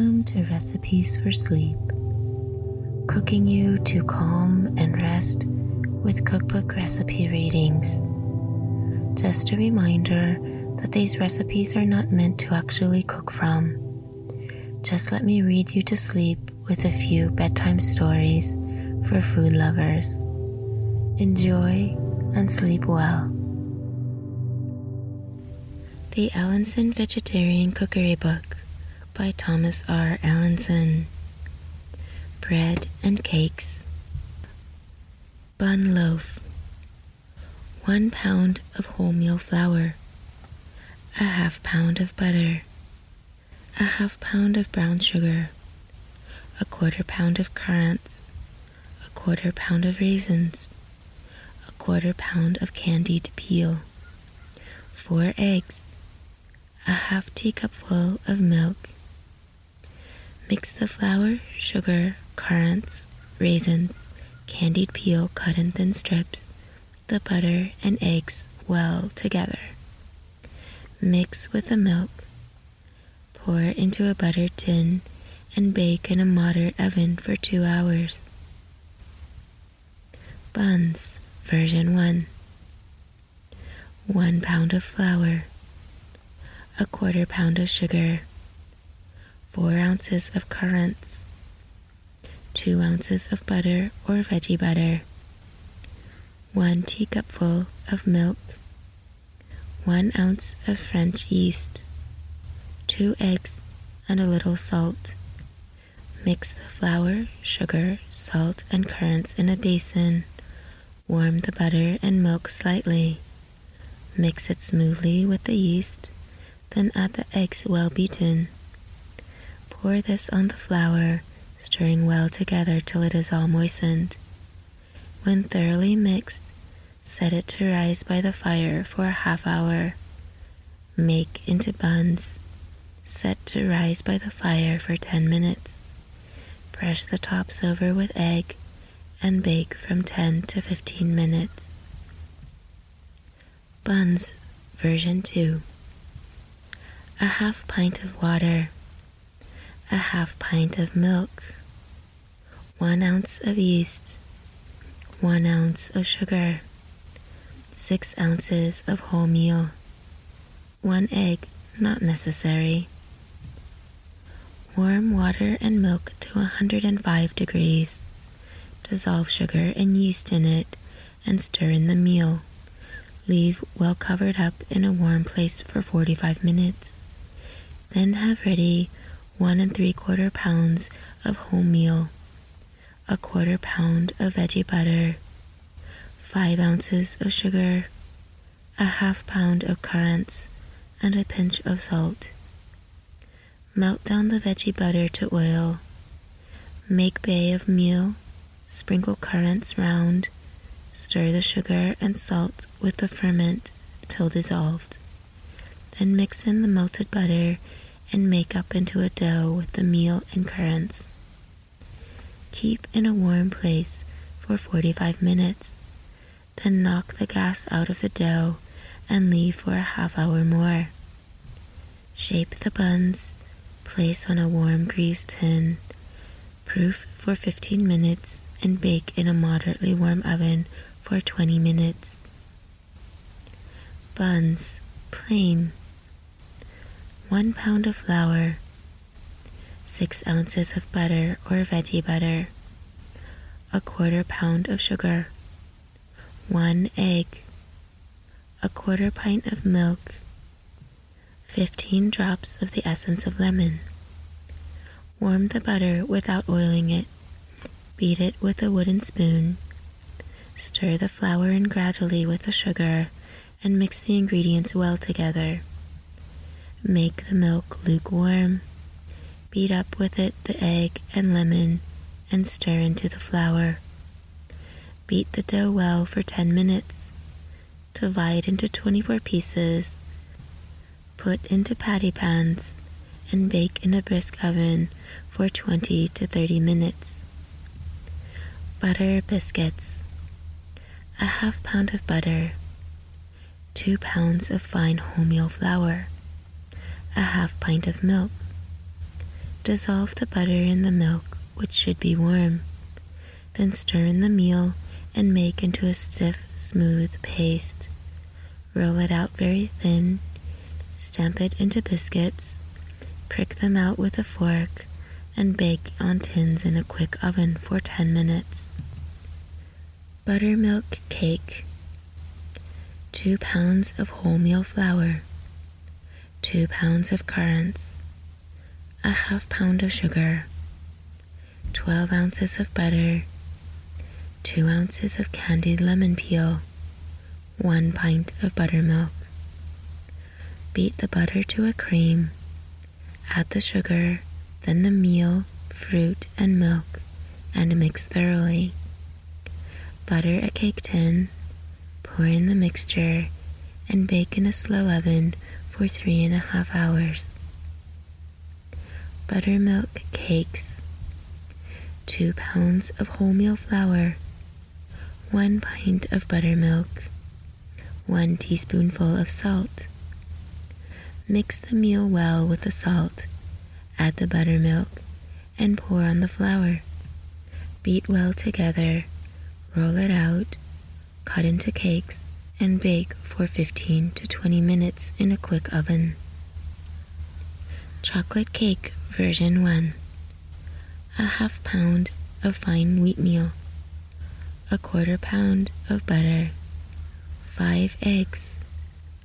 Welcome to Recipes for Sleep, cooking you to calm and rest with cookbook recipe readings. Just a reminder that these recipes are not meant to actually cook from. Just let me read you to sleep with a few bedtime stories for food lovers. Enjoy and sleep well. The Allinson Vegetarian Cookery Book by Thomas R. Allinson. Bread and cakes. Bun loaf. One pound of wholemeal flour. A half pound of butter. A half pound of brown sugar. A quarter pound of currants. A quarter pound of raisins. A quarter pound of candied peel. Four eggs. A half teacupful of milk Mix the flour, sugar, currants, raisins, candied peel cut in thin strips, the butter, and eggs well together. Mix with the milk. Pour into a buttered tin and bake in a moderate oven for two hours. Buns, version 1. 1 pound of flour, a quarter pound of sugar, 4 ounces of currants, 2 ounces of butter or veggie butter, 1 teacupful of milk, 1 ounce of French yeast, 2 eggs, and a little salt. Mix the flour, sugar, salt, and currants in a basin. Warm the butter and milk slightly. Mix it smoothly with the yeast, then add the eggs well beaten. Pour this on the flour, stirring well together till it is all moistened. When thoroughly mixed, set it to rise by the fire for a half hour. Make into buns. Set to rise by the fire for 10 minutes. Brush the tops over with egg and bake from 10 to 15 minutes. Buns, version 2. A half pint of water a half pint of milk, one ounce of yeast, one ounce of sugar, six ounces of wholemeal, one egg not necessary. Warm water and milk to 105 degrees. Dissolve sugar and yeast in it and stir in the meal. Leave well covered up in a warm place for 45 minutes. Then have ready one and three quarter pounds of wholemeal, a quarter pound of veggie butter, five ounces of sugar, a half pound of currants, and a pinch of salt. Melt down the veggie butter to oil. Make bay of meal, sprinkle currants round, stir the sugar and salt with the ferment till dissolved. Then mix in the melted butter and make up into a dough with the meal and currants. Keep in a warm place for 45 minutes. Then knock the gas out of the dough and leave for a half hour more. Shape the buns, place on a warm greased tin, proof for 15 minutes, and bake in a moderately warm oven for 20 minutes. Buns, plain 1 pound of flour, 6 ounces of butter or veggie butter, a quarter pound of sugar, 1 egg, a quarter pint of milk, 15 drops of the essence of lemon. Warm the butter without oiling it. Beat it with a wooden spoon. Stir the flour in gradually with the sugar and mix the ingredients well together. Make the milk lukewarm. Beat up with it the egg and lemon and stir into the flour. Beat the dough well for 10 minutes. Divide into 24 pieces. Put into patty pans and bake in a brisk oven for 20 to 30 minutes. Butter biscuits. A half pound of butter. 2 pounds of fine wholemeal flour a half pint of milk, Dissolve the butter in the milk, which should be warm. Then stir in the meal and make into a stiff, smooth paste. Roll it out very thin, stamp it into biscuits, prick them out with a fork, and bake on tins in a quick oven for 10 minutes. Buttermilk cake. 2 pounds of wholemeal flour, 2 pounds of currants, a half pound of sugar, 12 ounces of butter, 2 ounces of candied lemon peel, 1 pint of buttermilk. Beat the butter to a cream, add the sugar, then the meal, fruit, and milk, and mix thoroughly. Butter a cake tin Pour in the mixture and bake in a slow oven for three and a half hours. Buttermilk cakes. 2 pounds of wholemeal flour, 1 pint of buttermilk, 1 teaspoonful of salt. Mix the meal well with the salt, add the buttermilk, and pour on the flour. Beat well together, roll it out, cut into cakes, and bake for 15 to 20 minutes in a quick oven. Chocolate Cake Version 1 A half pound of fine wheatmeal, a quarter pound of butter, 5 eggs,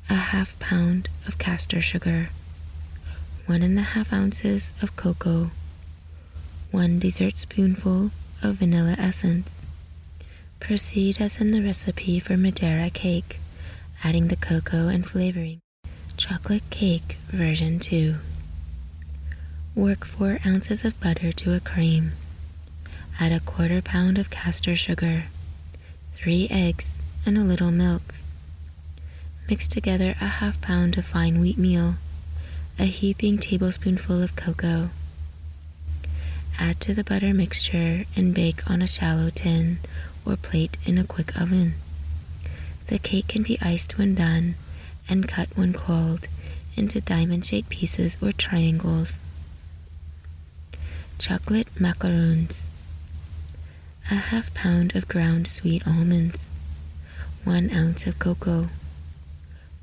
a half pound of castor sugar, one and a half ounces of cocoa, one dessert spoonful of vanilla essence, Proceed as in the recipe for Madeira cake, adding the cocoa and flavoring. Chocolate cake version 2. Work 4 ounces of butter to a cream. Add a quarter pound of castor sugar, 3 eggs, and a little milk. Mix together a half pound of fine wheatmeal, a heaping tablespoonful of cocoa. Add to the butter mixture and bake on a shallow tin or plate in a quick oven. The cake can be iced when done and cut when cold into diamond shaped pieces or triangles. Chocolate macaroons. A half pound of ground sweet almonds. One ounce of cocoa.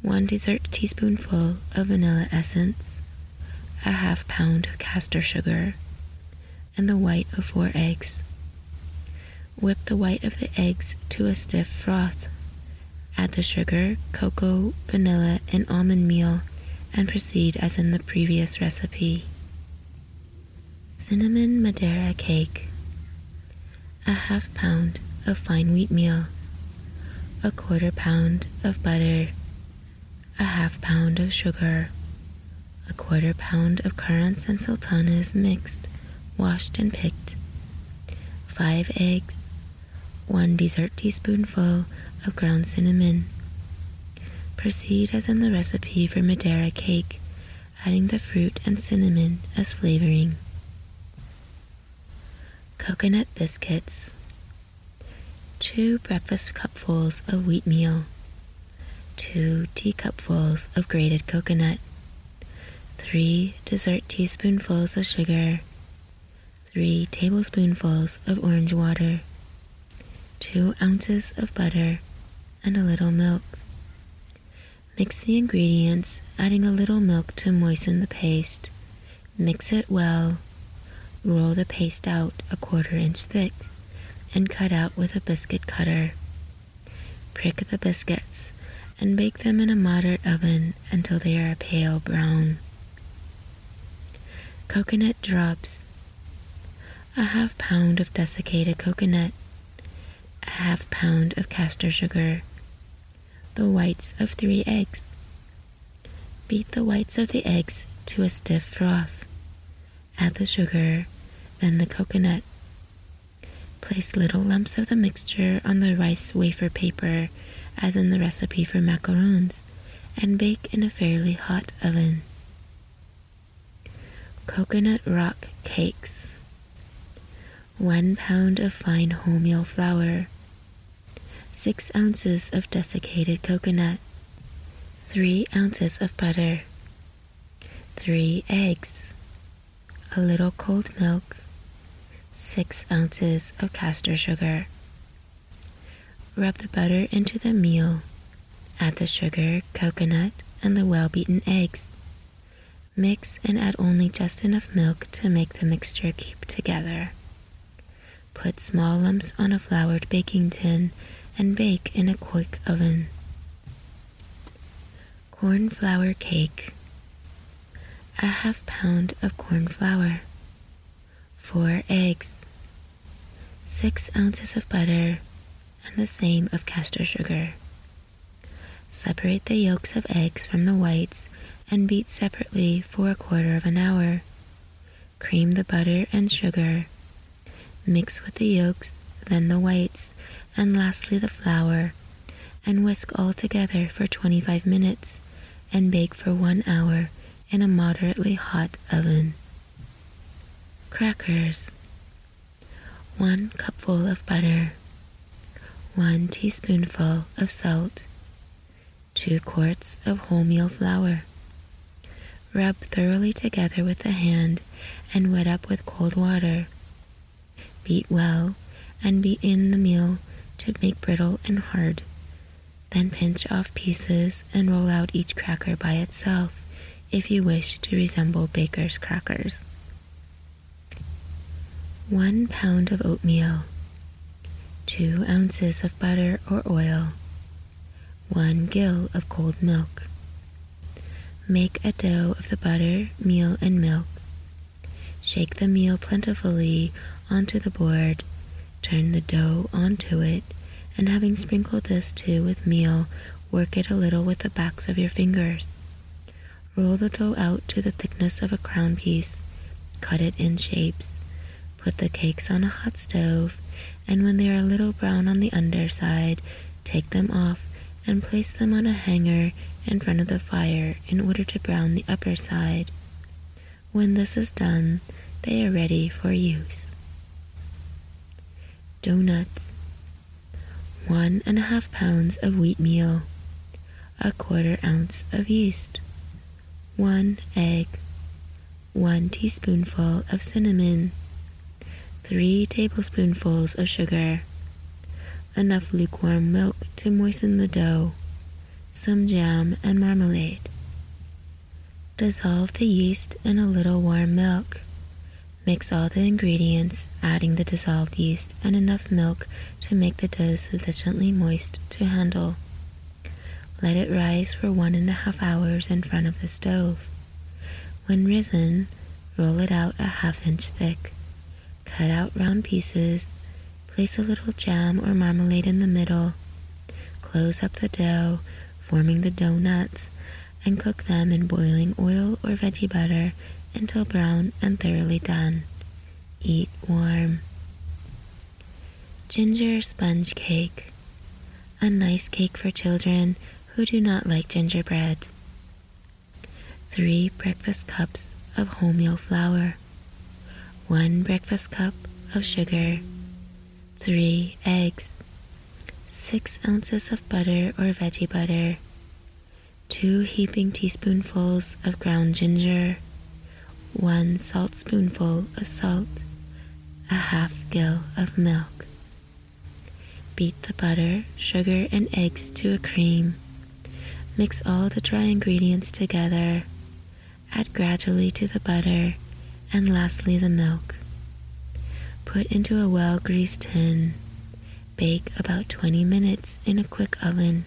One dessert teaspoonful of vanilla essence. A half pound of castor sugar. And the white of four eggs. Whip the white of the eggs to a stiff froth. Add the sugar, cocoa, vanilla, and almond meal and proceed as in the previous recipe. Cinnamon Madeira cake. A half pound of fine wheatmeal. A quarter pound of butter. A half pound of sugar. A quarter pound of currants and sultanas mixed, washed, and picked. Five eggs 1 dessert teaspoonful of ground cinnamon. Proceed as in the recipe for Madeira cake, adding the fruit and cinnamon as flavoring. Coconut biscuits. 2 breakfast cupfuls of wheatmeal. 2 teacupfuls of grated coconut. 3 dessert teaspoonfuls of sugar. 3 tablespoonfuls of orange water. 2 ounces of butter, and a little milk. Mix the ingredients, adding a little milk to moisten the paste. Mix it well. Roll the paste out a quarter inch thick and cut out with a biscuit cutter. Prick the biscuits and bake them in a moderate oven until they are a pale brown. Coconut drops. A half pound of desiccated coconut a half pound of castor sugar, the whites of three eggs. Beat the whites of the eggs to a stiff froth. Add the sugar, then the coconut. Place little lumps of the mixture on the rice wafer paper, as in the recipe for macaroons, and bake in a fairly hot oven. Coconut Rock Cakes 1 pound of fine wholemeal flour, 6 ounces of desiccated coconut, 3 ounces of butter, 3 eggs, a little cold milk, 6 ounces of castor sugar. Rub the butter into the meal. Add the sugar, coconut, and the well beaten eggs. Mix and add only just enough milk to make the mixture keep together. Put small lumps on a floured baking tin and bake in a quick oven. Corn flour cake. A half pound of corn flour. 4 eggs. 6 ounces of butter and the same of castor sugar. Separate the yolks of eggs from the whites and beat separately for a quarter of an hour. Cream the butter and sugar. Mix with the yolks, then the whites, and lastly the flour, and whisk all together for 25 minutes and bake for one hour in a moderately hot oven. Crackers 1 cupful of butter, 1 teaspoonful of salt, 2 quarts of wholemeal flour. Rub thoroughly together with the hand and wet up with cold water. Beat well and beat in the meal to make brittle and hard. Then pinch off pieces and roll out each cracker by itself if you wish to resemble baker's crackers. 1 pound of oatmeal, 2 ounces of butter or oil, 1 gill of cold milk. Make a dough of the butter, meal, and milk. Shake the meal plentifully onto the board, turn the dough onto it, and having sprinkled this too with meal, work it a little with the backs of your fingers. Roll the dough out to the thickness of a crown piece, cut it in shapes, put the cakes on a hot stove, and when they are a little brown on the underside, take them off and place them on a hanger in front of the fire in order to brown the upper side. When this is done, they are ready for use. Donuts. One and a half pounds of wheatmeal, a quarter ounce of yeast, one egg, one teaspoonful of cinnamon, three tablespoonfuls of sugar, enough lukewarm milk to moisten the dough, some jam and marmalade. Dissolve the yeast in a little warm milk. Mix all the ingredients, adding the dissolved yeast and enough milk to make the dough sufficiently moist to handle. Let it rise for one and a half hours in front of the stove. When risen, roll it out a half inch thick. Cut out round pieces Place a little jam or marmalade in the middle. Close up the dough, forming the doughnuts, and cook them in boiling oil or veggie butter until brown and thoroughly done. Eat warm. Ginger sponge cake. A nice cake for children who do not like gingerbread. 3 breakfast cups of wholemeal flour. 1 breakfast cup of sugar. 3 eggs, 6 ounces of butter or veggie butter, 2 heaping teaspoonfuls of ground ginger, 1 saltspoonful of salt, a half gill of milk. Beat the butter, sugar, and eggs to a cream. Mix all the dry ingredients together. Add gradually to the butter and lastly the milk. Put into a well greased tin. Bake about 20 minutes in a quick oven.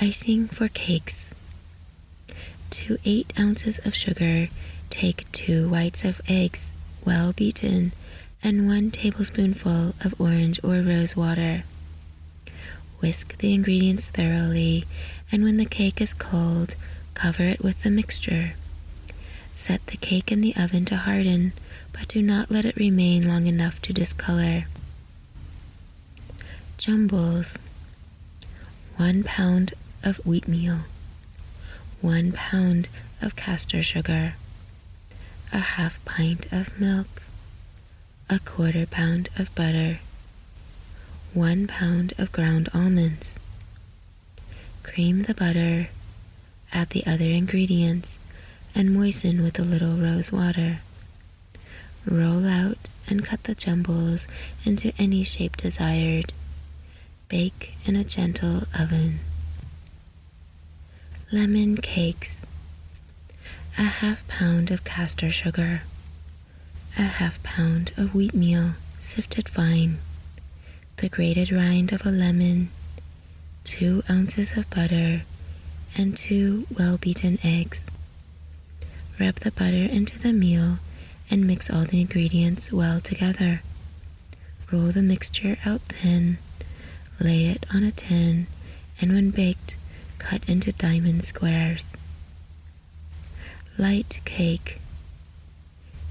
Icing for cakes. To 8 ounces of sugar, take 2 whites of eggs, well beaten, and 1 tablespoonful of orange or rose water. Whisk the ingredients thoroughly, and when the cake is cold, cover it with the mixture. Set the cake in the oven to harden but do not let it remain long enough to discolor. Jumbles 1 pound of wheatmeal, 1 pound of castor sugar, a half pint of milk, a quarter pound of butter, 1 pound of ground almonds. Cream the butter, add the other ingredients, and moisten with a little rose water. Roll out and cut the jumbles into any shape desired. Bake in a gentle oven. Lemon cakes. A half pound of castor sugar. A half pound of wheatmeal sifted fine. The grated rind of a lemon. Two ounces of butter and two well beaten eggs. Rub the butter into the meal and mix all the ingredients well together. Roll the mixture out thin, lay it on a tin, and when baked, cut into diamond squares. Light cake.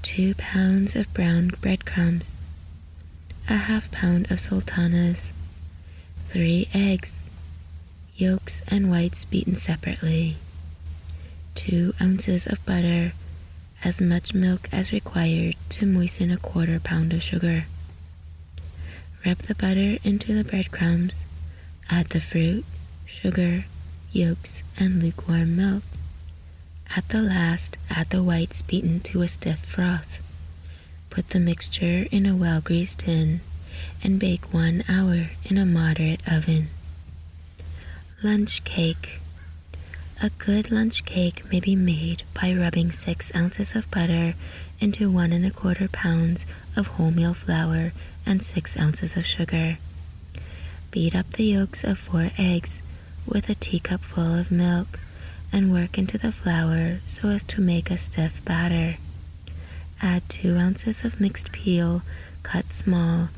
Two pounds of brown breadcrumbs, a half pound of sultanas, three eggs, yolks and whites beaten separately, two ounces of butter, as much milk as required to moisten a quarter pound of sugar. Rub the butter into the breadcrumbs, add the fruit, sugar, yolks, and lukewarm milk. At the last, add the whites beaten to a stiff froth. Put the mixture in a well greased tin and bake one hour in a moderate oven. Lunch cake. A good lunch cake may be made by rubbing six ounces of butter into one and a quarter pounds of wholemeal flour and six ounces of sugar. Beat up the yolks of four eggs with a teacupful of milk and work into the flour so as to make a stiff batter. Add two ounces of mixed peel, cut small,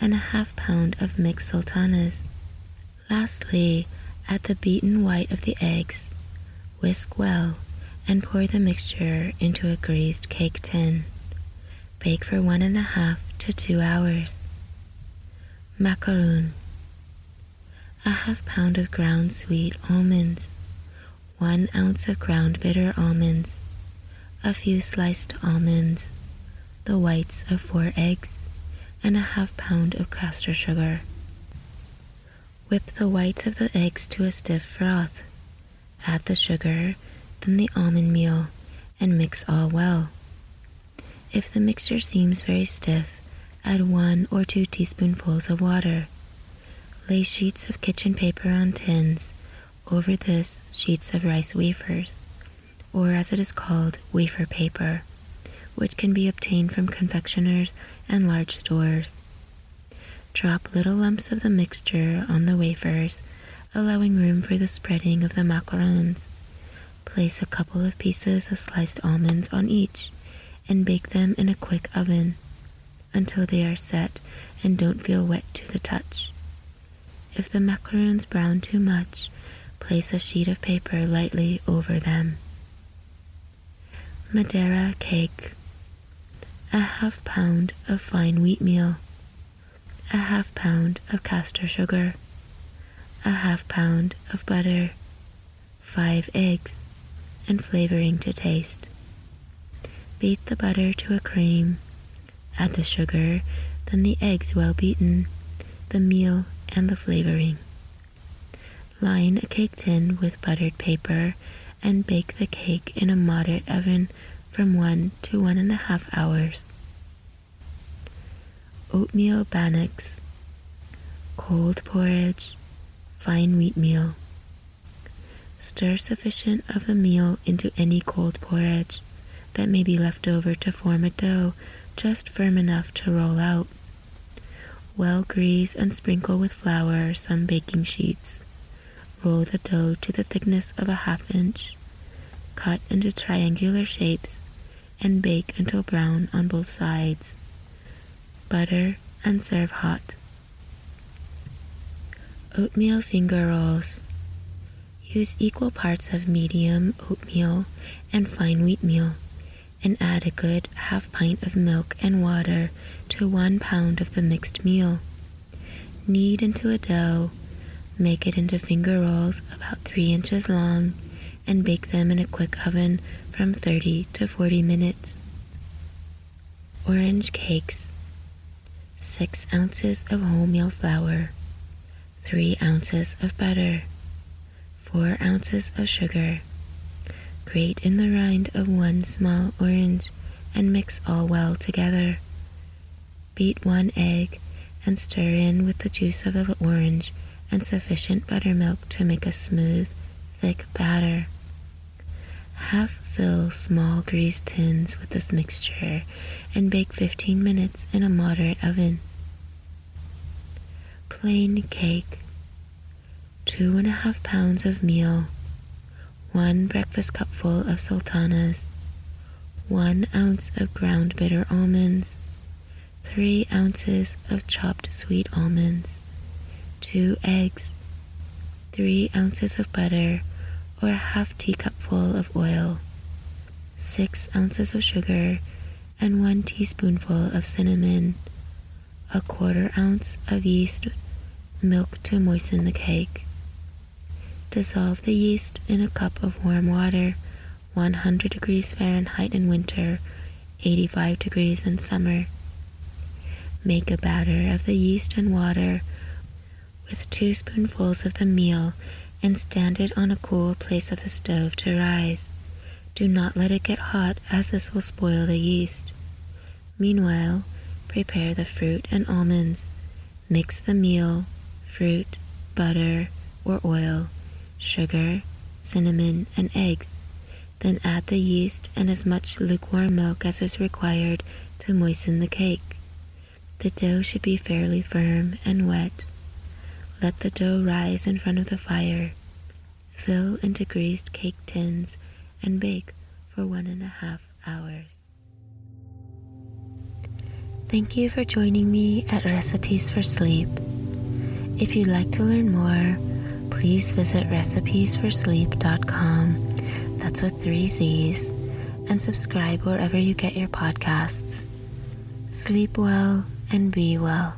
and a half pound of mixed sultanas. Lastly, add the beaten white of the eggs Whisk well and pour the mixture into a greased cake tin. Bake for one and a half to two hours. Macaroon. A half pound of ground sweet almonds. One ounce of ground bitter almonds. A few sliced almonds. The whites of four eggs. And a half pound of castor sugar. Whip the whites of the eggs to a stiff froth Add the sugar, then the almond meal, and mix all well. If the mixture seems very stiff, add one or two teaspoonfuls of water. Lay sheets of kitchen paper on tins, over this sheets of rice wafers, or as it is called, wafer paper, which can be obtained from confectioners and large stores. Drop little lumps of the mixture on the wafers allowing room for the spreading of the macarons. Place a couple of pieces of sliced almonds on each and bake them in a quick oven until they are set and don't feel wet to the touch. If the macarons brown too much, place a sheet of paper lightly over them. Madeira cake. A half pound of fine wheatmeal. A half pound of castor sugar a half pound of butter, five eggs, and flavoring to taste. Beat the butter to a cream, add the sugar, then the eggs well beaten, the meal, and the flavoring. Line a cake tin with buttered paper and bake the cake in a moderate oven from one to one and a half hours. Oatmeal bannocks, cold porridge, fine wheatmeal. Stir sufficient of the meal into any cold porridge that may be left over to form a dough just firm enough to roll out. Well grease and sprinkle with flour some baking sheets. Roll the dough to the thickness of a half inch. Cut into triangular shapes and bake until brown on both sides. Butter and serve hot. Oatmeal finger rolls. Use equal parts of medium oatmeal and fine wheatmeal and add a good half pint of milk and water to one pound of the mixed meal. Knead into a dough, make it into finger rolls about three inches long, and bake them in a quick oven from 30 to 40 minutes. Orange cakes. 6 ounces of wholemeal flour 3 ounces of butter, 4 ounces of sugar. Grate in the rind of one small orange and mix all well together. Beat one egg and stir in with the juice of the orange and sufficient buttermilk to make a smooth, thick batter. Half fill small greased tins with this mixture and bake 15 minutes in a moderate oven. Plain cake. Two and a half pounds of meal. One breakfast cupful of sultanas. One ounce of ground bitter almonds. Three ounces of chopped sweet almonds. Two eggs. Three ounces of butter or a half teacupful of oil, 6 ounces of sugar, and 1 teaspoonful of cinnamon, a quarter ounce of yeast, milk to moisten the cake. Dissolve the yeast in a cup of warm water, 100 degrees Fahrenheit in winter, 85 degrees in summer. Make a batter of the yeast and water with two spoonfuls of the meal and stand it on a cool place of the stove to rise. Do not let it get hot, as this will spoil the yeast. Meanwhile, prepare the fruit and almonds. Mix the meal, fruit, butter, or oil, sugar, cinnamon, and eggs. Then add the yeast and as much lukewarm milk as is required to moisten the cake. The dough should be fairly firm and wet. Let the dough rise in front of the fire. Fill into greased cake tins and bake for one and a half hours. Thank you for joining me at Recipes for Sleep. If you'd like to learn more, please visit recipesforsleep.com. That's with three Z's. And subscribe wherever you get your podcasts. Sleep well and be well.